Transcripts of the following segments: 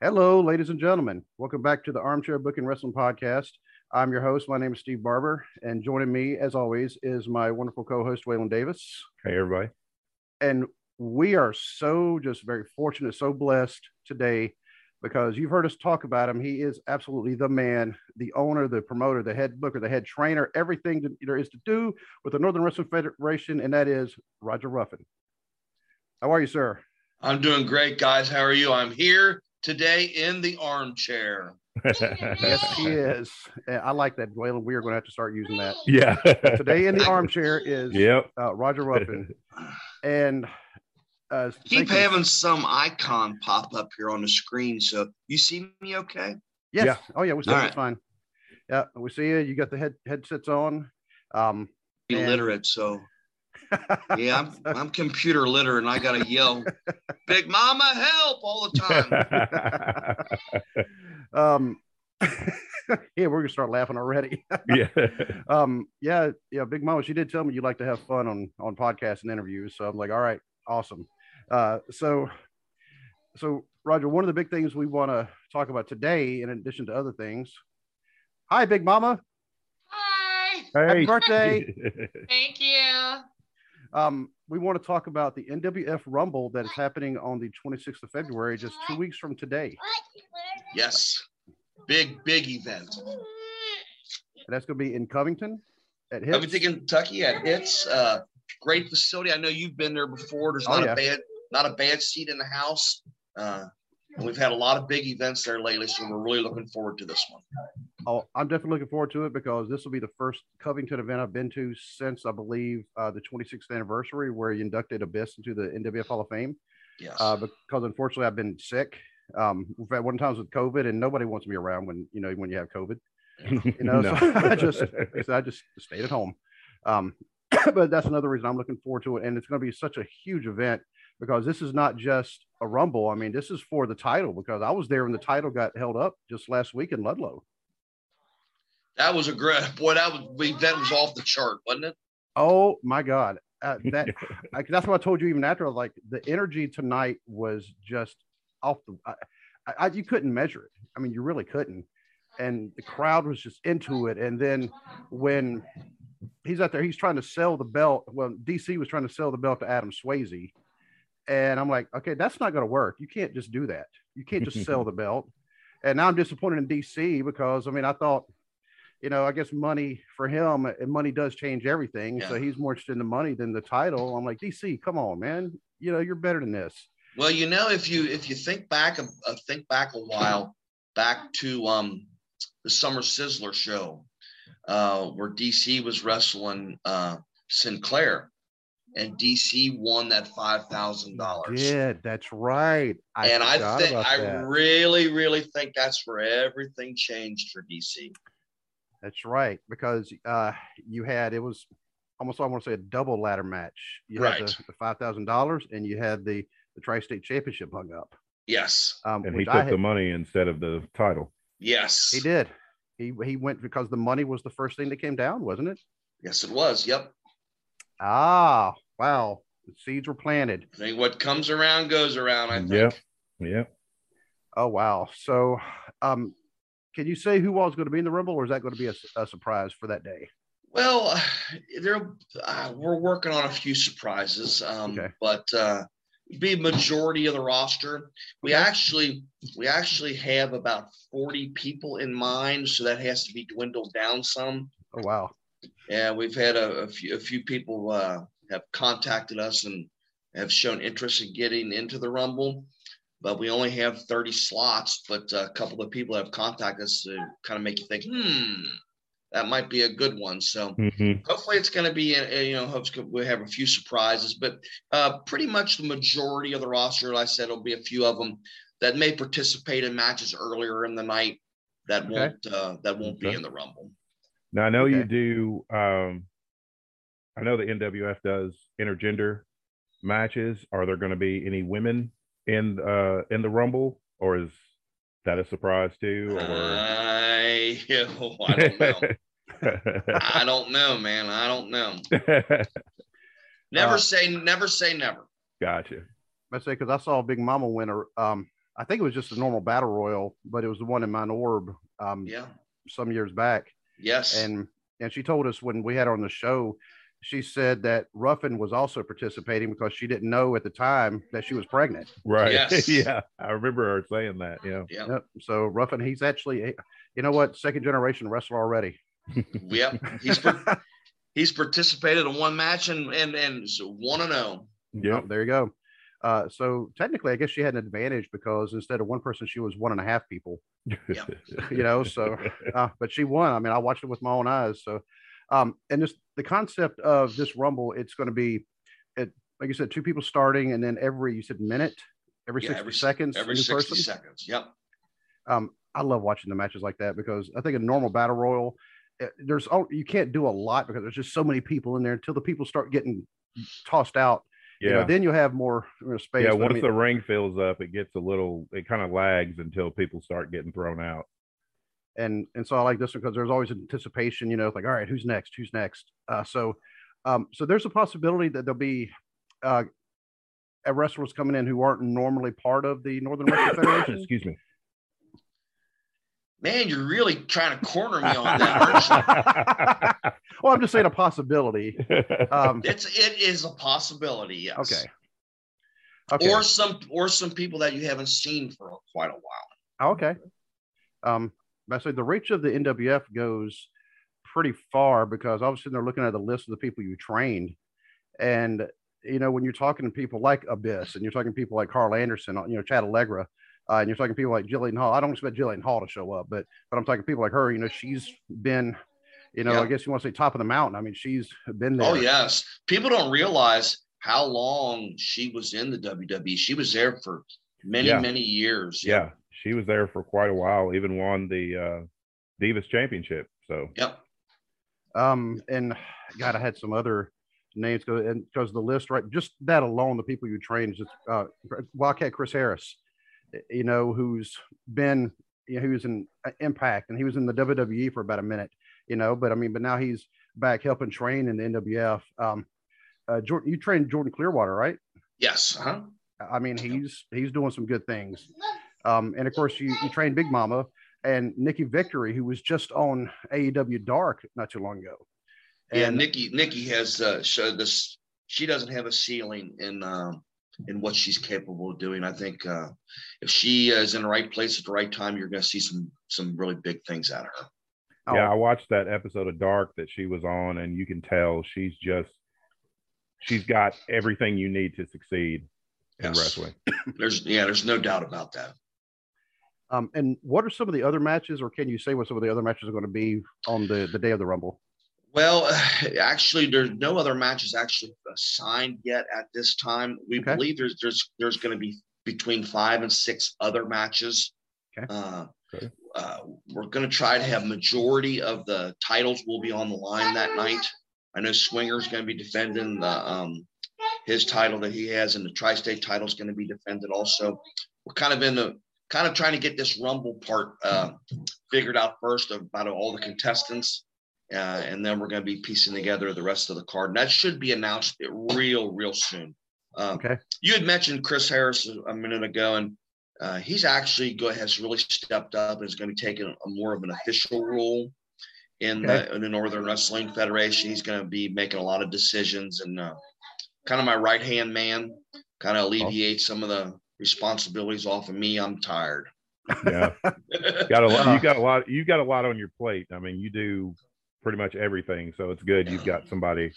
Hello, ladies and gentlemen. Welcome back to the Armchair Booking Wrestling Podcast. I'm your host. My name is Steve Barber, and joining me, as always, is my wonderful co-host Waylon Davis. Hey, everybody. And we are so just very fortunate, so blessed today because you've heard us talk about him. He is absolutely the man, the owner, the promoter, the head booker, the head trainer, everything that there is to do with the Northern Wrestling Federation, and that is Roger Ruffen. How are you, sir? I'm doing great, guys. How are you? I'm here today in the armchair. yes, he is. I like that, Waylon. We are going to have to start using that. Yeah. today in the armchair is yep. uh, Roger Ruffen. and uh, keep having some icon pop up here on the screen. So you see me okay? Yes. Yeah. Oh yeah, we see you fine. Yeah, we see you. You got the head headsets on. Um, illiterate, so yeah, I'm I'm computer literate, and I gotta yell, "Big Mama, help!" all the time. um, yeah, we're gonna start laughing already. yeah. Um, yeah, yeah. Big Mama, she did tell me you like to have fun on on podcasts and interviews, so I'm like, all right, awesome. Uh, so, so Roger, one of the big things we want to talk about today, in addition to other things. Hi, Big Mama. Hi. Hey. Happy birthday. Thank you. Um, we want to talk about the NWF Rumble that is happening on the 26th of February, just two weeks from today. Yes, big big event. And that's going to be in Covington at Hits. Covington, Kentucky at Hits. Uh, great facility. I know you've been there before. There's oh, not oh, yeah. a bad not a bad seat in the house. Uh, and we've had a lot of big events there lately, so we're really looking forward to this one. Oh, I'm definitely looking forward to it because this will be the first Covington event I've been to since I believe uh, the 26th anniversary, where he inducted Abyss into the NWF Hall of Fame. Yes. Uh, because unfortunately, I've been sick. Um, we've had one times with COVID, and nobody wants me around when you know when you have COVID. You know, no. so I just I just stayed at home. Um, but that's another reason I'm looking forward to it, and it's going to be such a huge event because this is not just a rumble. I mean, this is for the title because I was there when the title got held up just last week in Ludlow. That was a great boy. That was that was off the chart, wasn't it? Oh my God, uh, that I, that's what I told you even after. Like, the energy tonight was just off the. I, I, you couldn't measure it. I mean, you really couldn't. And the crowd was just into it. And then when he's out there, he's trying to sell the belt. Well, DC was trying to sell the belt to Adam Swayze and I'm like, okay, that's not going to work. You can't just do that. You can't just sell the belt. And now I'm disappointed in DC because I mean, I thought, you know, I guess money for him and money does change everything. Yeah. So he's more interested in the money than the title. I'm like, DC, come on, man. You know, you're better than this. Well, you know, if you if you think back, uh, think back a while, back to um the Summer Sizzler show, uh, where DC was wrestling uh, Sinclair and DC won that five thousand dollars. Yeah, that's right. I and I think I really, really think that's where everything changed for DC. That's right because uh, you had it was almost I want to say a double ladder match. You right. had the, the five thousand dollars, and you had the the tri-state championship hung up. Yes, um, and he took had, the money instead of the title. Yes, he did. He he went because the money was the first thing that came down, wasn't it? Yes, it was. Yep. Ah, wow. The seeds were planted. I think what comes around goes around, I think. Yeah. Yeah. Oh, wow. So, um, can you say who was going to be in the Rumble, or is that going to be a, a surprise for that day? Well, there uh, we're working on a few surprises, um, okay. but uh, be majority of the roster. We actually we actually have about forty people in mind, so that has to be dwindled down some. Oh wow! Yeah, we've had a, a few a few people uh, have contacted us and have shown interest in getting into the Rumble. But we only have 30 slots. But a couple of people have contacted us to kind of make you think, hmm, that might be a good one. So mm-hmm. hopefully it's going to be, you know, hopefully we have a few surprises. But uh, pretty much the majority of the roster, like I said, will be a few of them that may participate in matches earlier in the night that okay. won't uh, that won't okay. be in the Rumble. Now I know okay. you do. Um, I know the NWF does intergender matches. Are there going to be any women in uh, in the Rumble, or is that a surprise too? Or I, oh, I don't know. I don't know, man. I don't know. never uh, say never say never. Gotcha. I say because I saw Big Mama winner. Um, I think it was just a normal battle royal, but it was the one in Mount Orab um, Yeah. some years back. Yes. And and she told us when we had her on the show, she said that Ruffin was also participating because she didn't know at the time that she was pregnant. Right. Yes. yeah. I remember her saying that. Yeah. yeah. Yep. So Ruffin, he's actually, you know what, second generation wrestler already. Yep. He's he's participated in one match and and and one and oh. Yeah. Oh, there you go. Uh, so technically, I guess she had an advantage because instead of one person, she was one and a half people. Yeah. You know, so uh, but she won. I mean, I watched it with my own eyes. So, um, and just the concept of this rumble, it's going to be, it like you said, two people starting, and then every you said minute, every Yeah, sixty every- seconds, Every new 60 person. seconds. Yep. Um, I love watching the matches like that because I think a normal battle royal, eh, there's oh, you can't do a lot because there's just so many people in there until the people start getting tossed out. you know, Yeah. then you'll have more you know, space. Yeah. But I Once mean- the ring fills up, it gets a little, it kind of lags until people start getting thrown out. And and so I like this one because there's always anticipation. You know, it's like all right, who's next? Who's next? Uh, so, um, so there's a possibility that there'll be uh, uh, wrestlers coming in who aren't normally part of the Northern Wrestling Federation. Excuse me. Man, you're really trying to corner me on that. well, I'm just saying a possibility. Um, It's it is a possibility, yes. okay. Okay. Or some or some people that you haven't seen for quite a while. okay. Um, I say the reach of the NWF goes pretty far because obviously they're looking at the list of the people you trained, and you know when you're talking to people like Abyss and you're talking to people like Karl Anderson, you know Chad Allegra, uh, and you're talking to people like Jillian Hall. I don't expect Jillian Hall to show up, but but I'm talking people like her. You know she's been, you know Yeah. I guess you want to say top of the mountain. I mean she's been there. Oh yes. People don't realize how long she was in the WWE. She was there for many, Yeah. many years. yeah. She was there for quite a while, even won the uh, Divas Championship. So, Yep. Um, and God, I had some other names go and because the list, right? Just that alone, the people you trained, just uh, Wildcat Chris Harris, you know, who's been, you know, he was in uh, Impact and he was in the WWE for about a minute, you know, but I mean, but now he's back helping train in the NWF. Um, uh, Jordan, you trained Jordan Clearwater, right? Yes. Huh? I mean, he's he's doing some good things. Um, and of course, you you trained Big Mama and Nikki Victory, who was just on AEW Dark not too long ago. Yeah, And Nikki Nikki has uh, showed this she doesn't have a ceiling in um in what she's capable of doing. I think uh if she is in the right place at the right time, you're gonna see some some really big things out of her. oh, yeah, I watched that episode of Dark that she was on, and you can tell she's just, she's got everything you need to succeed in Yes. wrestling. There's yeah, there's no doubt about that. Um, and what are some of the other matches, or can you say what some of the other matches are going to be on the the day of the Rumble? Well, actually, there's no other matches actually signed yet at this time. We Okay. believe there's there's there's going to be between five and six other matches. Okay. Uh, Okay. uh, we're going to try to have majority of the titles will be on the line that night. I know Swinger's going to be defending the um, his title that he has, and the tri-state title is going to be defended also. We're kind of in the kind of trying to get this Rumble part uh, figured out first about all the contestants uh, and then we're going to be piecing together the rest of the card. And that should be announced real, real soon. Um, Okay. You had mentioned Chris Harris a minute ago, and uh, he's actually go, has really stepped up and is going to be taking a more of an official role in, the, in the Northern Wrestling Federation. He's going to be making a lot of decisions and uh, kind of my right hand man, kind of alleviate some of the responsibilities off of me. I'm tired. Yeah, got a lot. You got a lot. You got a lot on your plate. I mean, you do pretty much everything, so it's good. You've got somebody.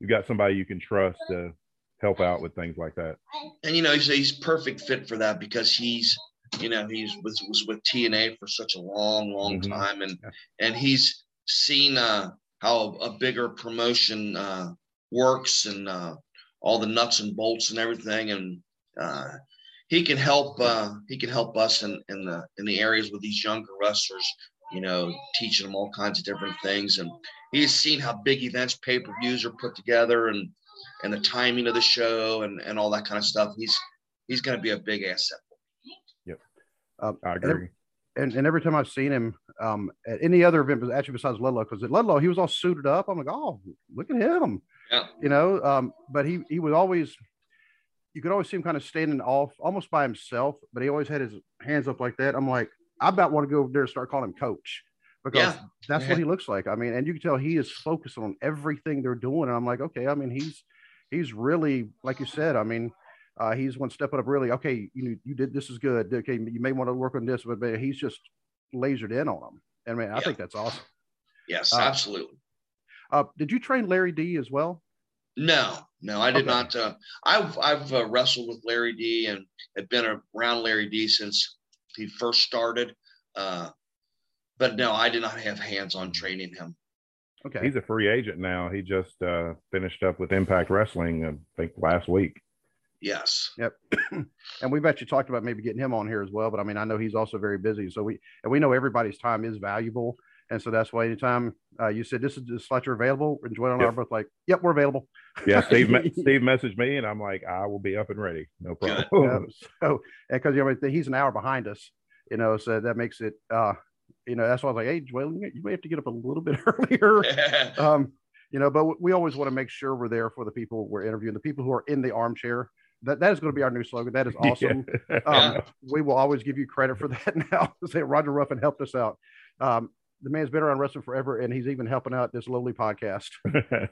You've got somebody you can trust to help out with things like that. and you know he's he's perfect fit for that because he's you know he's was, was with TNA for such a long long Mhm. time and Yeah. and he's seen uh how a bigger promotion uh works and uh all the nuts and bolts and everything and uh he can help uh he can help us in in the in the areas with these younger wrestlers you know teaching them all kinds of different things and he's seen how big events pay-per-views are put together and and the timing of the show and and all that kind of stuff he's he's going to be a big asset Um, I and, agree. and and every time I've seen him um, at any other event, but actually besides Ludlow, because at Ludlow he was all suited up. I'm like, oh, look at him. Yeah. You know, um, but he he was always you could always see him kind of standing off, almost by himself, but he always had his hands up like that. I'm like, I about want to go over there and start calling him coach because Yeah. that's what he looks like. I mean, and you can tell he is focused on everything they're doing. And I'm like, okay, I mean, he's he's really like you said. I mean, uh, he's one step up. Really, okay, you you did this is good. Okay, you may want to work on this, but, but he's just lasered in on them. And man, I Yeah. think that's awesome. Yes, Uh, absolutely. Uh, did you train Larry D as well? No, no, I did Okay. not. Uh, I've I've uh, wrestled with Larry D and have been around Larry D since he first started. Uh, but no, I did not have hands on training him. Okay, He's a free agent now. He just uh, finished up with Impact Wrestling, I think, last week. Yes. Yep. and we've actually talked about maybe getting him on here as well. But I mean, I know he's also very busy. So we and we know everybody's time is valuable. And so that's why anytime uh, you said this is the slot you're available, and Joel and I Yep. are both like, Yep, we're available. Yeah, Steve. me- Steve messaged me, and I'm like, I will be up and ready. No problem. Yeah, so because you know he's an hour behind us, you know, so that makes it uh you know, that's why I was like, Hey Joel, you you may have to get up a little bit earlier. um, you know, but we always want to make sure we're there for the people we're interviewing, the people who are in the armchair. That that is going to be our new slogan. That is awesome. Yeah. Um, we will always give you credit for that now. Say Roger Ruffen helped us out. Um, the man's been around wrestling forever, and he's even helping out this lowly podcast.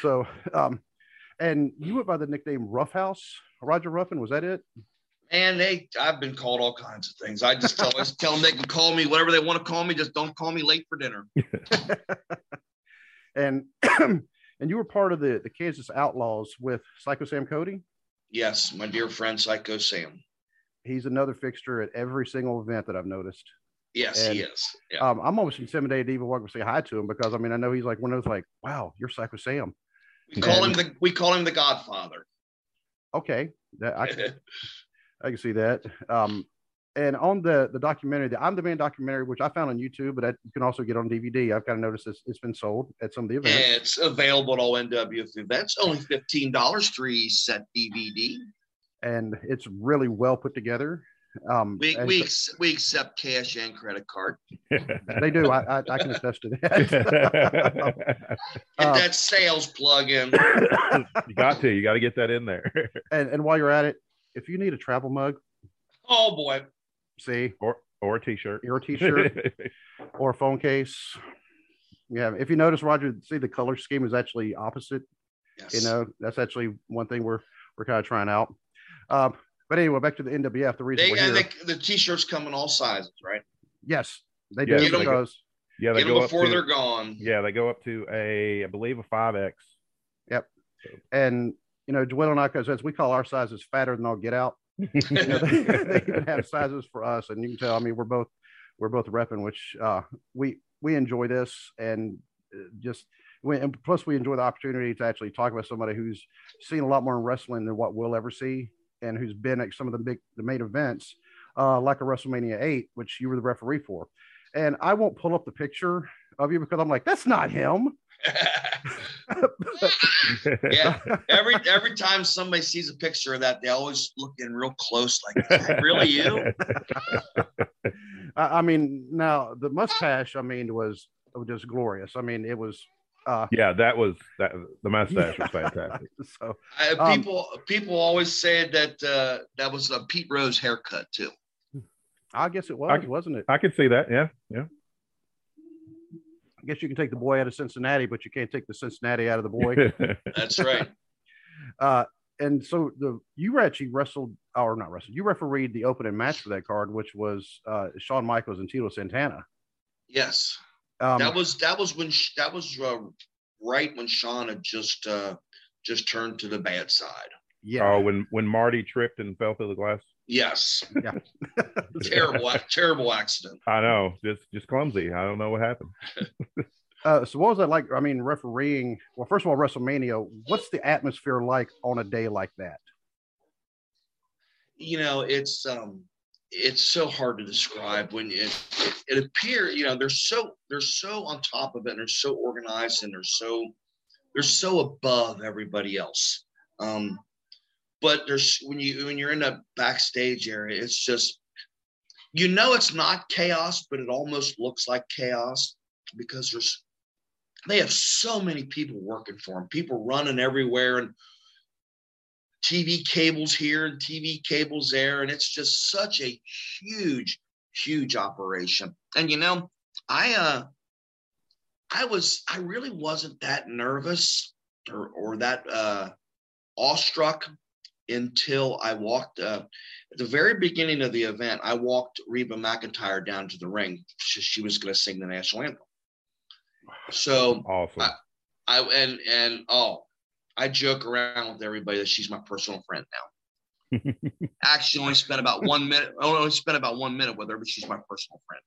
So, um, and you went by the nickname Roughhouse, Roger Ruffen. Was that it? And they, I've been called all kinds of things. I just tell, always tell them they can call me whatever they want to call me. Just don't call me late for dinner. And and you were part of the the Kansas Outlaws with Psycho Sam Cody. Yes, my dear friend Psycho Sam. He's another fixture at every single event that I've noticed. Yes, he is. Yeah. Um, I'm almost intimidated to even walk and say hi to him because I mean I know he's like one of those like, wow, you're Psycho Sam. we call him the we call him the Godfather. Okay, that I can, I can see that. Um, and on the the documentary, the I'm the Man documentary, which I found on YouTube, but that you can also get on DVD. I've kind of noticed it's, it's been sold at some of the events. it's available at all NWF events. Only fifteen dollars, three set DVD. and it's really well put together. Um, We we so- ex- we accept cash and credit card. they do. I, I, I can attest to that. Get Uh, that sales plug in. you got to. You got to get that in there. and and while you're at it, if you need a travel mug, Oh boy. see, or or a t-shirt. or a t-shirt or a phone case. Yeah, if you notice, Roger, see the color scheme is actually opposite. Yes. You know, that's actually one thing we're we're kind of trying out. Um, but anyway, back to the NWF. The reason they, we're and here, they, the t-shirts come in all sizes, right? yes, they Yeah, do Get 'em- because yeah, they Get go up before to, they're gone. Yeah, they go up to a, I believe, a five X. Yep. And you know, Joel and I, because as we call our sizes fatter than all get out. You know, they, they even have sizes for us, and you can tell. I mean, we're both we're both repping, which uh, we we enjoy this, and uh, just we, and plus we enjoy the opportunity to actually talk about somebody who's seen a lot more in wrestling than what we'll ever see, and who's been at some of the big the main events, uh, like a WrestleMania eight, which you were the referee for. And I won't pull up the picture of you because I'm like, that's not him. yeah. Every every time somebody sees a picture of that, they always look in real close, like, really you? I, I mean, now the mustache, I mean, was was just glorious. I mean, it was. Uh, yeah, that was that. The mustache was fantastic. so I, Um, people people always said that uh, that was a Pete Rose haircut too. I guess it was, I can- wasn't it? I can see that. Yeah, yeah. I guess you can take the boy out of Cincinnati, but you can't take the Cincinnati out of the boy. That's right. uh, and so the you actually wrestled or not wrestled, you refereed the opening match for that card, which was uh, Shawn Michaels and Tito Santana. Yes, Um, that was that was when sh- that was uh, right when Shawn had just uh, just turned to the bad side. yeah, Oh, when when Marty tripped and fell through the glass. Yes, yeah. terrible, terrible accident. I know, just just clumsy. I don't know what happened. Uh, so what was that like? I mean, refereeing. Well, first of all, WrestleMania. What's the atmosphere like on a day like that? you know it's um it's so hard to describe when it it, it appears you know they're so they're so on top of it and they're so organized and they're so they're so above everybody else. Um but there's when you when you're in a backstage area it's just you know it's not chaos but it almost looks like chaos because there's they have so many people working for them people running everywhere and TV cables here and TV cables there, and it's just such a huge, huge operation. And you know, I uh, I was I really wasn't that nervous or or that uh, awestruck until I walked uh, at the very beginning of the event. I walked Reba McEntire down to the ring. She, she was going to sing the national anthem. So awesome. I, I and and oh, I joke around with everybody that she's my personal friend now. Actually, only spent about one minute. I only spent about one minute with her, but she's my personal friend.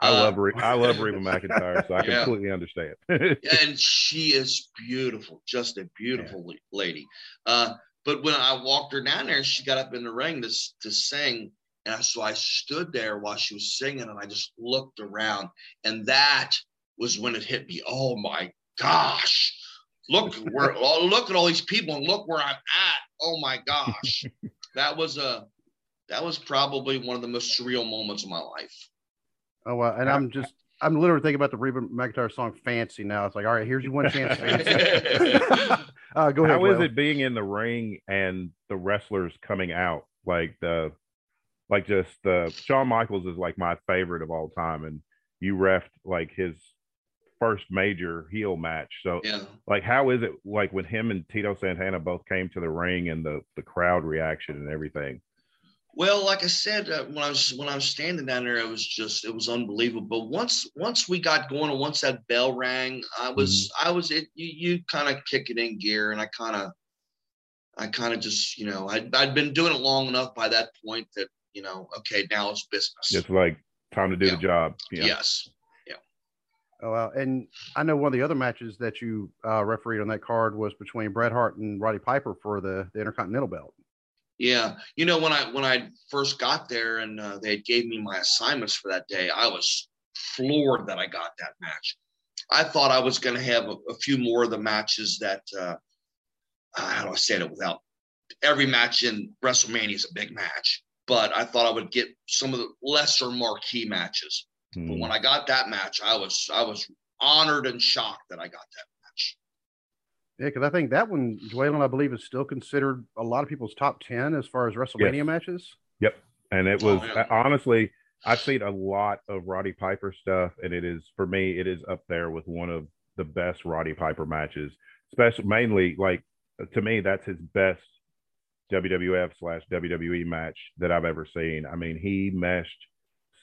I uh, love I love Reba McEntire, so I yeah. completely understand. and she is beautiful, just a beautiful yeah. lady. Uh, but when I walked her down there, she got up in the ring to to sing, and so I stood there while she was singing, and I just looked around, and that was when it hit me. Oh my gosh! Look where look at all these people, and look where I'm at. Oh my gosh! that was a that was probably one of the most surreal moments of my life. Oh well, and I'm just I'm literally thinking about the Reba McEntire song "Fancy." Now it's like, all right, here's your one chance. uh, go ahead. How is it being in the ring and the wrestlers coming out like the like just the Shawn Michaels is like my favorite of all time, and you ref like his first major heel match. So, yeah. like, how is it like when him and Tito Santana both came to the ring and the the crowd reaction and everything? Well, like I said, uh, when I was when I was standing down there, it was just it was unbelievable. But once once we got going and once that bell rang, I was mm-hmm. I was it. You you kind of kick it in gear, and I kind of I kind of just you know I'd I'd been doing it long enough by that point that you know okay now it's business. It's like time to do yeah. the job. Yeah. Yes. Oh wow! And I know one of the other matches that you uh, refereed on that card was between Bret Hart and Roddy Piper for the the Intercontinental Belt. Yeah, you know when I when I first got there and uh, they gave me my assignments for that day, I was floored that I got that match. I thought I was going to have a, a, few more of the matches that uh, how do I say it without every match in WrestleMania is a big match, but I thought I would get some of the lesser marquee matches. Mm. But when I got that match, I was I was honored and shocked that I got that match. yeah, because I think that one, Dwaylen, I believe, is still considered a lot of people's top ten as far as WrestleMania yes. matches. Yep, and it was oh, yeah. honestly, I've seen a lot of Roddy Piper stuff, and it is for me, it is up there with one of the best Roddy Piper matches. Especially, mainly, like to me, that's his best WWF slash WWE match that I've ever seen. I mean, he meshed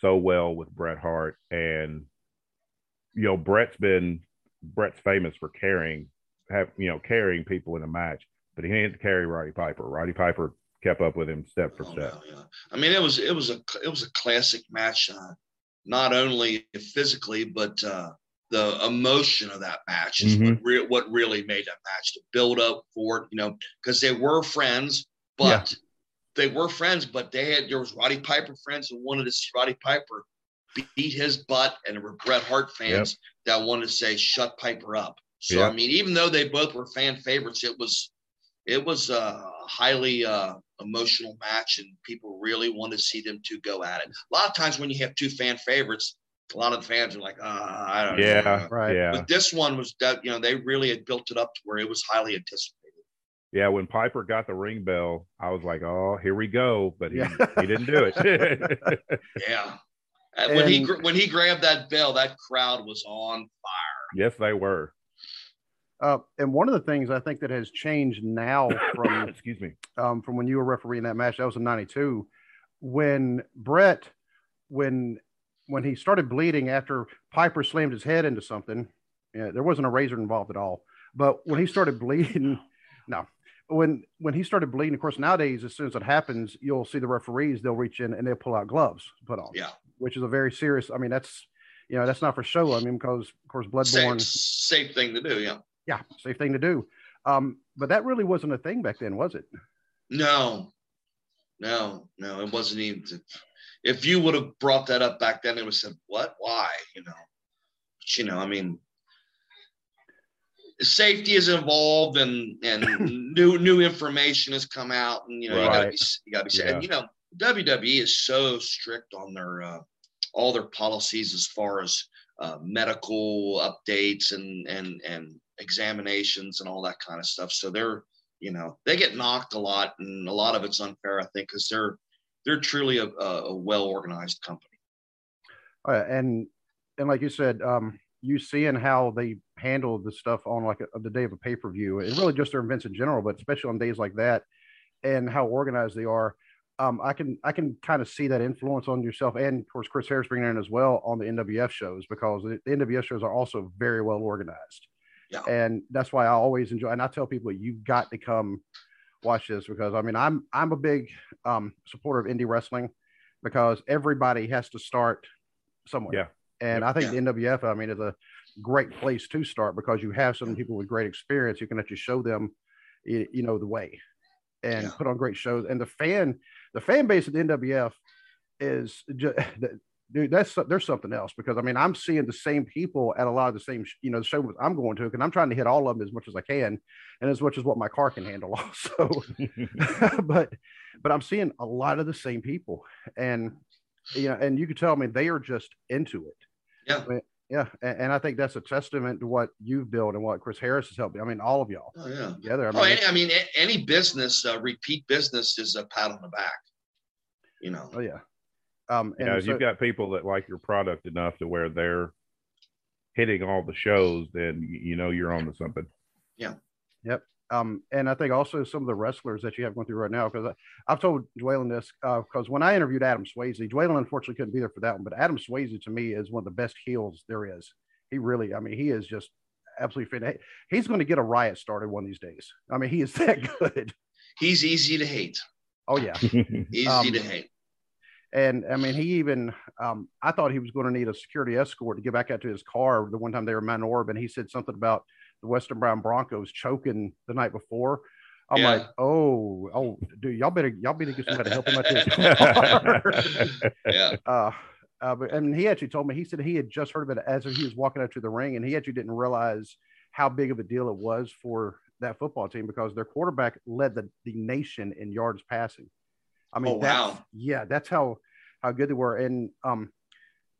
so well with Bret Hart, and you know, Bret's been Bret's famous for carrying have you know carrying people in a match, but he didn't carry Roddy Piper. Roddy Piper kept up with him step for oh, step. Yeah, yeah. I mean, it was it was a it was a classic match, uh, not only physically but uh, the emotion of that match is mm-hmm. what, re- what really made that match. To build up for it, you know, because they were friends, but. Yeah. They were friends, but they had there was Roddy Piper friends who wanted to see Roddy Piper beat his butt, and there were Bret Hart fans yep. that wanted to say, "Shut Piper up." So yeah. I mean, even though they both were fan favorites, it was it was a highly uh, emotional match, and people really wanted to see them two go at it. A lot of times when you have two fan favorites, a lot of the fans are like, ah, I don't know. yeah, know. Right. Yeah. But this one was that you know they really had built it up to where it was highly anticipated. Yeah, when Piper got the ring bell, I was like, "Oh, here we go!" But he, he didn't do it. yeah, and when he when he grabbed that bell, that crowd was on fire. Yes, they were. Uh, and one of the things I think that has changed now from excuse me um, from when you were refereeing that match that was in '92 when Bret when when he started bleeding after Piper slammed his head into something yeah, there wasn't a razor involved at all but when he started bleeding no when when he started bleeding of course nowadays as soon as it happens you'll see the referees they'll reach in and they'll pull out gloves to put on yeah which is a very serious I mean that's you know that's not for show I mean because of course bloodborne safe, safe thing to do yeah yeah, safe thing to do. Um, but that really wasn't a thing back then, was it? No, no, no, it wasn't even. If you would have brought that up back then, it would have said, "What? Why?" You know, but, you know, I mean, safety is involved, and and new new information has come out, and you know, right. you gotta be you gotta be safe. Yeah. And you know, WWE is so strict on their uh, all their policies as far as uh, medical updates and and and examinations and all that kind of stuff. So they're You know, they get knocked a lot, and a lot of it's unfair, I think, because they're they're truly a, a well organized company. Uh, and and like you said, um, you seeing how they handle the stuff on like a, the day of a pay per view, and really just their events in general, but especially on days like that, and how organized they are. Um, I can I can kind of see that influence on yourself, and of course Chris Harris bringing in as well on the NWF shows because the, the NWF shows are also very well organized, yeah. and that's why I always enjoy. And I tell people you've got to come watch this because I mean I'm I'm a big um, supporter of indie wrestling because everybody has to start somewhere. Yeah. And I think yeah. the NWF, I mean, is a great place to start because you have some people with great experience. You can actually show them, you know, the way and yeah. put on great shows. And the fan, the fan base of the NWF is just, dude, that's there's something else because I mean I'm seeing the same people at a lot of the same you know the shows I'm going to and I'm trying to hit all of them as much as I can and as much as what my car can handle also but but I'm seeing a lot of the same people and you know and you can tell me they are just into it yeah I mean, yeah and, and, I think that's a testament to what you've built and what Chris Harris has helped I mean all of y'all oh, yeah together I mean, oh, any, I mean any business uh, repeat business is a pat on the back you know oh yeah um, and yeah, so, you've got people that like your product enough to where they're hitting all the shows, then you know you're on to something. Yeah. Yep. Um, and I think also some of the wrestlers that you have going through right now, because I've told Dwaylen this, because uh, when I interviewed Adam Swayze, Dwaylen unfortunately couldn't be there for that one, but Adam Swayze to me is one of the best heels there is. He really, I mean, he is just absolutely fit. He's going to get a riot started one of these days. I mean, he is that good. He's easy to hate. Oh yeah, easy um, to hate. And I mean, he even, um, I thought he was going to need a security escort to get back out to his car the one time they were in Mount Orab. And he said something about the Western Brown Broncos choking the night before. I'm yeah. like, oh, oh, dude, y'all better, y'all better get somebody to help him out to his car. yeah. Uh, uh, but and he actually told me he said he had just heard of it as he was walking out to the ring, and he actually didn't realize how big of a deal it was for that football team because their quarterback led the, the nation in yards passing. I mean, oh, wow. yeah, that's how how good they were. And um,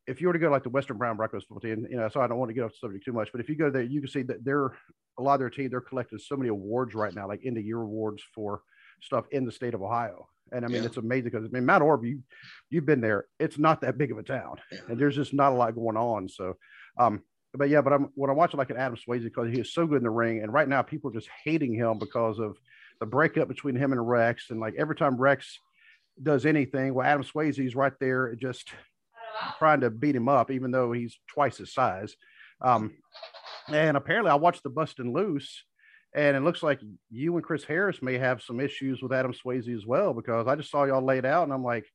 if you were to go like the Western Brown Broncos football team, you know, so I don't want to get off the subject too much, but if you go there, you can see that they're a lot of their team, they're collecting so many awards right now, like end of year awards for stuff in the state of Ohio. And I mean, yeah. it's amazing because I mean, Mount Orab, you you've been there. It's not that big of a town, yeah. and there's just not a lot going on. So, um, but yeah, but I'm when I watch like an Adam Swayze because he is so good in the ring, and right now people are just hating him because of the breakup between him and Rex, and like every time Rex does anything. Well, Adam Swayze's right there it just trying to beat him up, even though he's twice his size. Um, and apparently, I watched the Bustin' Loose, and it looks like you and Chris Harris may have some issues with Adam Swayze as well, because I just saw y'all laid out, and I'm like,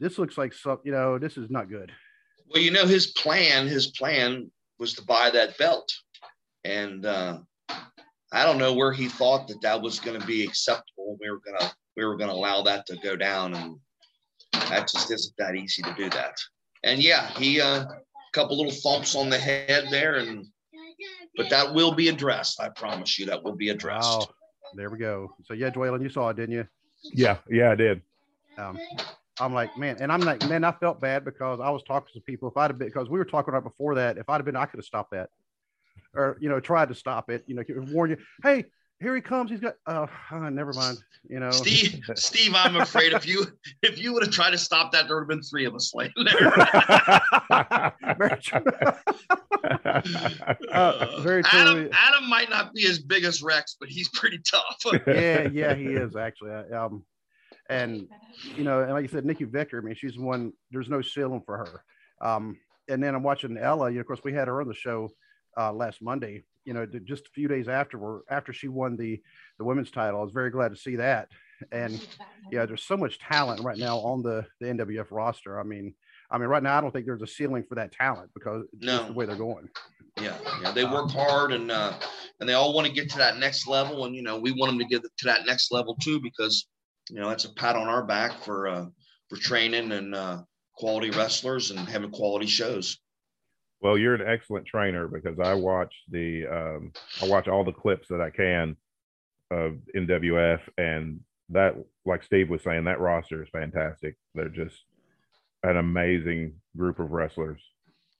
this looks like some, you know, this is not good. Well, you know, his plan, his plan was to buy that belt, and uh, I don't know where he thought that that was going to be acceptable. We were going to we were going to allow that to go down, and that just isn't that easy to do that. And yeah, he uh, a couple little thumps on the head there, and but that will be addressed. I promise you, that will be addressed. Wow. There we go. So yeah, Dwaylen, you saw it, didn't you? Yeah, yeah, I did. Um, I'm like, man, and I'm like, man, I felt bad because I was talking to people. If I'd have been, because we were talking right before that, if I'd have been, I could have stopped that, or you know, tried to stop it. You know, warn you, hey, here he comes. He's got. Uh, uh, never mind. You know, Steve. Steve, I'm afraid if you if you would have tried to stop that, there would have been three of us laying there. very true. uh, very. Adam, Adam might not be as big as Rex, but he's pretty tough. yeah, yeah, he is actually. Um, and you know, and like you said, Nikki Victory. I mean, she's one. There's no ceiling for her. Um, and then I'm watching Ella. You know, of course, we had her on the show uh, last Monday you know, just a few days after after she won the the women's title. I was very glad to see that. And yeah, there's so much talent right now on the the NWF roster. I mean, I mean, right now I don't think there's a ceiling for that talent because no. the way they're going. Yeah, yeah, they work hard and uh, and they all want to get to that next level, and you know, we want them to get to that next level too because you know that's a pat on our back for uh, for training and uh, quality wrestlers and having quality shows. Well, you're an excellent trainer because I watch the um, I watch all the clips that I can of NWF, and that, like Steve was saying, that roster is fantastic. They're just an amazing group of wrestlers.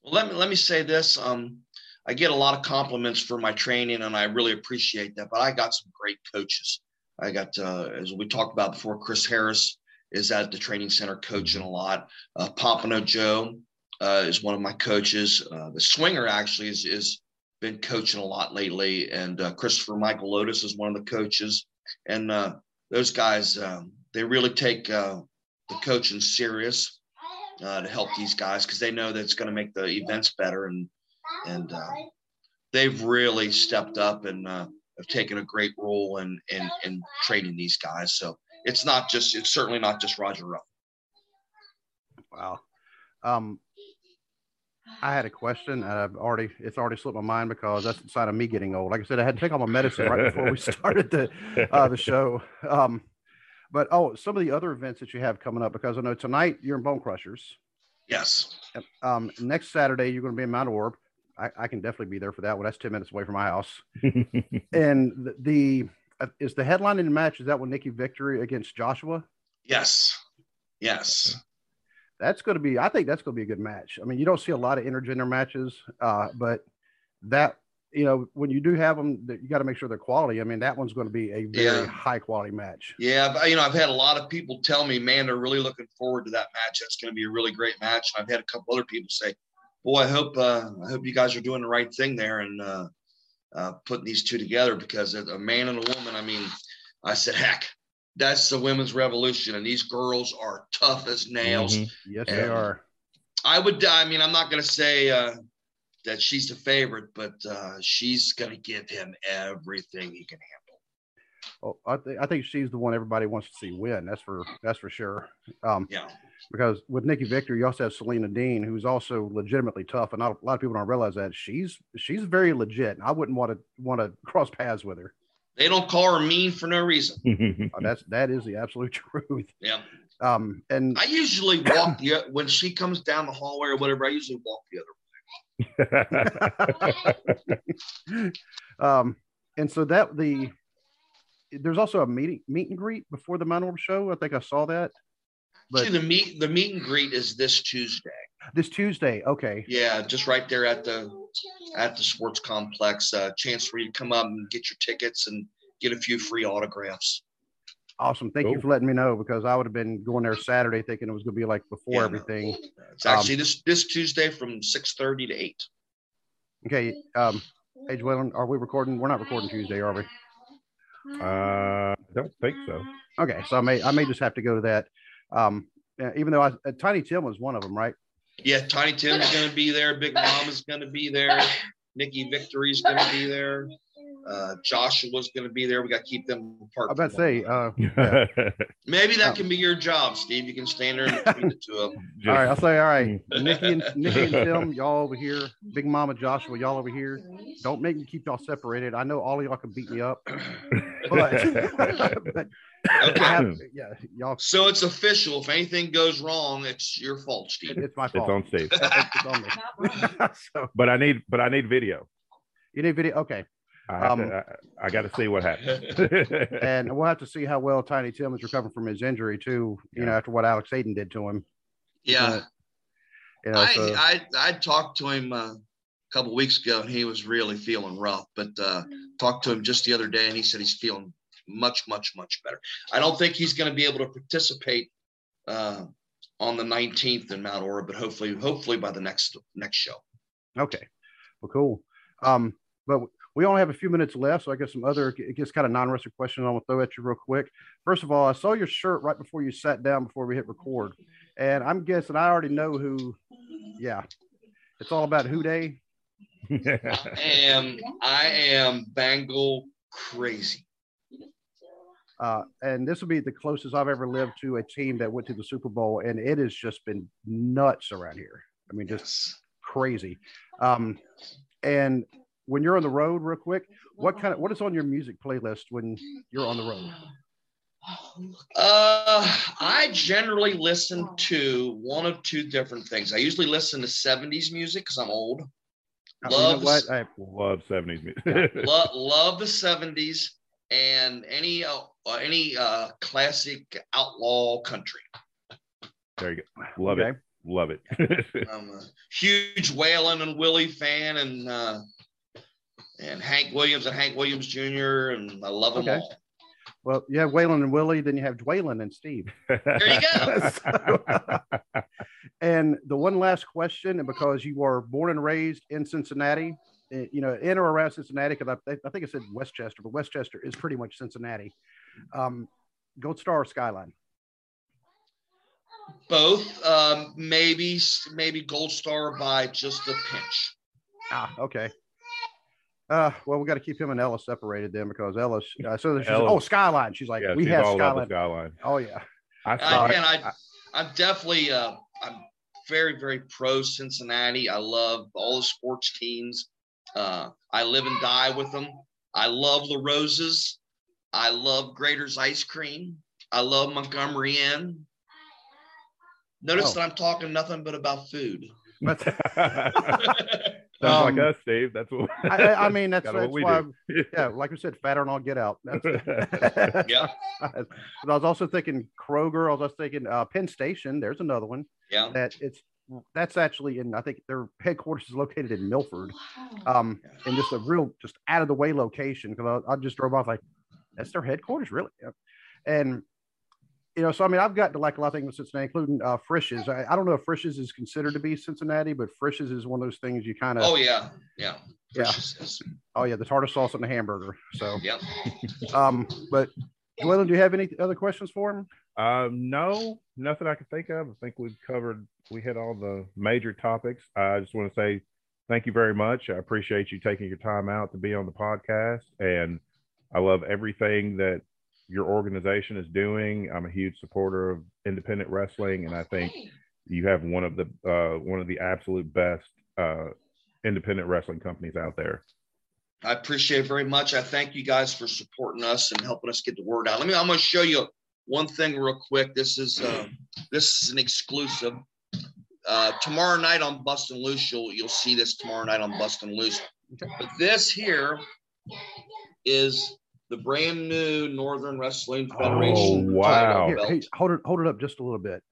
Well, let me let me say this. Um, I get a lot of compliments for my training, and I really appreciate that. But I got some great coaches. I got, uh, as we talked about before, Chris Harris is at the training center coaching a lot. Uh, Pompano Joe uh, is one of my coaches. Uh, the Swinger actually is is been coaching a lot lately, and uh, Christopher Michael Lotus is one of the coaches. And uh, those guys, um, they really take uh, the coaching serious uh, to help these guys because they know that it's going to make the events better, and and they've really stepped up and have taken a great role in, in in training these guys. So it's not just it's certainly not just Roger Ruff. Wow. Um, I had a question, I've already it's already slipped my mind because that's the sign of me getting old. Like I said, I had to take all my medicine right before we started the uh, the show. Um, but oh, some of the other events that you have coming up because I know tonight you're in Bone Crushers. Yes. Um, next Saturday you're going to be in Mount Orab. I, I, can definitely be there for that one. That's ten minutes away from my house. and the, the uh, is the headline in the match is that one Nikki Victory against Joshua? Yes. Yes that's going to be i think that's going to be a good match. I mean you don't see a lot of intergender matches uh, but that you know when you do have them you got to make sure they're quality. I mean that one's going to be a very yeah. high quality match. Yeah but, you know i've had a lot of people tell me man they're really looking forward to that match. That's going to be a really great match. I've had a couple other people say boy i hope uh, i hope you guys are doing the right thing there and uh, uh putting these two together because a man and a woman i mean i said heck that's the women's revolution, and these girls are tough as nails. Mm-hmm. Yes, and they are. I would. I mean, I'm not going to say uh, that she's the favorite, but uh, she's going to give him everything he can handle. Well, I, th- I think she's the one everybody wants to see win. That's for that's for sure. Um, yeah. Because with Nikki Victory, you also have Selena Dean, who's also legitimately tough, and not, a lot of people don't realize that she's she's very legit. I wouldn't want to want to cross paths with her. They don't call her mean for no reason. oh, that's that is the absolute truth. Yeah. Um, and I usually walk the when she comes down the hallway or whatever. I usually walk the other way. um, and so that the there's also a meeting meet and greet before the Mount show. I think I saw that. But Actually, the meet the meet and greet is this Tuesday. This Tuesday, okay. Yeah, just right there at the at the sports complex. Uh, chance for you to come up and get your tickets and get a few free autographs. Awesome. Thank cool. you for letting me know because I would have been going there Saturday thinking it was going to be like before yeah, everything. No. It's actually um, this this Tuesday from 6:30 to 8. Okay. Um Age Whalen, are we recording? We're not recording Tuesday, are we? Uh I don't think so. Okay, so I may I may just have to go to that. Um even though I, uh, Tiny Tim was one of them, right? Yeah, Tiny Tim's going to be there. Big Mama's going to be there. Nikki Victory's going to be there. Uh, Joshua's going to be there. We got to keep them apart. I about to say, uh, yeah. maybe that can be your job, Steve. You can stand there between the two of them. all right, I'll say, all right, Nikki and Nikki and Tim, y'all over here. Big Mama Joshua, y'all over here. Don't make me keep y'all separated. I know all of y'all can beat me up, but, but Okay. Have, yeah, y'all. So it's official. If anything goes wrong, it's your fault, Steve. It's my fault. It's on Steve. it's on me. so, but I need, but I need video. You need video. Okay. I, um, to, I, I got to see what happens. and we'll have to see how well Tiny Tim is recovering from his injury too. You yeah. know, after what Alex Hayden did to him. Yeah. You know, I, so. I I talked to him uh, a couple weeks ago, and he was really feeling rough. But uh, talked to him just the other day, and he said he's feeling much, much, much better. I don't think he's going to be able to participate uh, on the 19th in Mount Orab, but hopefully, hopefully by the next next show. Okay, well, cool. Um, but we only have a few minutes left, so I got some other, just kind of non-wrestling questions I want to throw at you real quick. First of all, I saw your shirt right before you sat down before we hit record, and I'm guessing I already know who. Yeah, it's all about who day. I am I am Bengal crazy. Uh, and this will be the closest I've ever lived to a team that went to the Super Bowl, and it has just been nuts around here. I mean, just yes. crazy. Um, and when you're on the road, real quick, what kind of what is on your music playlist when you're on the road? Uh, I generally listen to one of two different things. I usually listen to 70s music because I'm old. Love, you know I love 70s music. love, love the 70s and any uh, uh, any uh, classic outlaw country. There you go. Love okay. it. Love it. I'm a huge Waylon and Willie fan, and uh, and Hank Williams and Hank Williams Jr. and I love them Okay. all. Well, you have Waylon and Willie, then you have Dwaylen and Steve. There you go. So- and the one last question, and because you were born and raised in Cincinnati, you know, in or around Cincinnati, because I, I think it said Westchester, but Westchester is pretty much Cincinnati. Um, Gold Star or Skyline? Both, um, maybe maybe Gold Star by just a pinch. Ah, okay. Uh, well, we got to keep him and Ella separated then because Ellis. Uh, so she's Ella- oh Skyline. She's like yeah, we she's have all about the Skyline. skyline. Oh yeah. I saw I, it. and I, I'm definitely, uh, I'm very, very pro Cincinnati. I love all the sports teams. Uh, I live and die with them. I love the Roses. I love Graeter's ice cream. I love Montgomery Inn. Notice Oh. that I'm talking nothing but about food. But Sounds like Um, us, Steve. That's what I, I- I mean that's, Kinda what that's we why. Yeah, like we said, fatter and I'll get out. That's, Yeah, But I was also thinking Kroger. I was also thinking uh, Penn Station. There's another one yeah. that it's that's actually in. I think their headquarters is located in Milford, um, in just a real just out of the way location. Because I, I just drove off like that's their headquarters, really. And you know, so I mean, I've gotten to like a lot of things with Cincinnati, including uh, Frisch's. I, I don't know if Frisch's is considered to be Cincinnati, but Frisch's is one of those things you kind of. Oh yeah, yeah. Yeah. Is- Oh yeah, the tartar sauce on the hamburger. So, Yep. um, but Joellen, do you have any other questions for him? Um, no, nothing I can think of. I think we've covered, we hit all the major topics. I just want to say thank you very much. I appreciate you taking your time out to be on the podcast. And I love everything that your organization is doing. I'm a huge supporter of independent wrestling, and I think you have one of the uh, one of the absolute best uh, independent wrestling companies out there. I appreciate it very much. I thank you guys for supporting us and helping us get the word out. Let me. I'm going to show you one thing real quick. This is uh, this is an exclusive. Uh, tomorrow night on Bustin' Loose, you'll you'll see this tomorrow night on Bustin' Loose. But this here is the brand new Northern Wrestling Federation. Oh, wow. Here, title hey, hold it, hold it up just a little bit.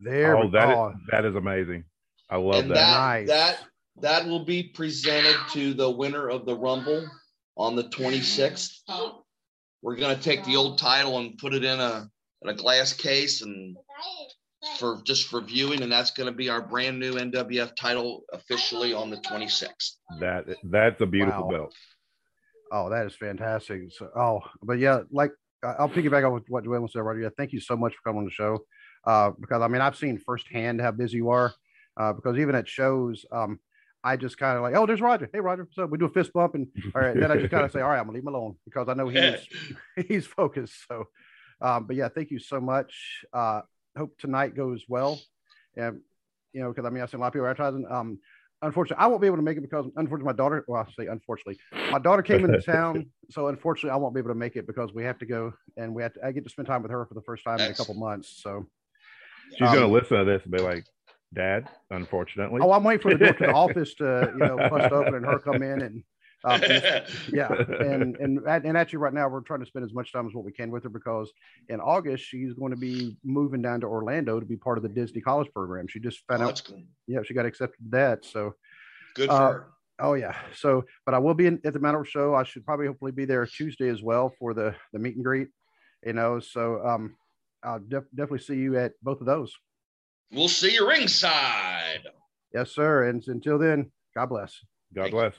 There. Oh, that is, that is amazing. I love and that. that Nice. that that will be presented to the winner of the Rumble on the 26th. We're gonna take the old title and put it in a in a glass case and for just for viewing, and that's gonna be our brand new NWF title officially on the 26th. That that's a beautiful Wow. belt. Oh, that is fantastic. So, oh, but yeah, like I- I'll piggyback on what Joellen said right here. Thank you so much for coming on the show. Uh, because I mean, I've seen firsthand how busy you are. Uh, because even at shows, um, I just kind of like, oh, there's Roger. Hey, Roger. So we do a fist bump, and all right, then I just kind of say, all right, I'm gonna leave him alone because I know he's he's focused. So, um, but yeah, thank you so much. Uh, hope tonight goes well. And you know, because I mean, I've seen a lot of people advertising. Um, unfortunately, I won't be able to make it because unfortunately, my daughter. Well, I say unfortunately, my daughter came into town, so unfortunately, I won't be able to make it because we have to go and we have to. I get to spend time with her for the first time in a couple months. So, She's Um, gonna listen to this and be like, "Dad, unfortunately." oh, I'm waiting for the door to the office to you know bust open and her come in and. Uh, yeah and and and actually right now we're trying to spend as much time as what we can with her because in august she's going to be moving down to orlando to be part of the disney college program she just Oh, found out cool. yeah she got accepted to that so Good for Uh, her. oh yeah so but i will be in, at the Mount show i should probably hopefully be there tuesday as well for the the meet and greet you know so um i'll def- definitely see you at both of those We'll see you ringside. yes sir and until then god bless God bless.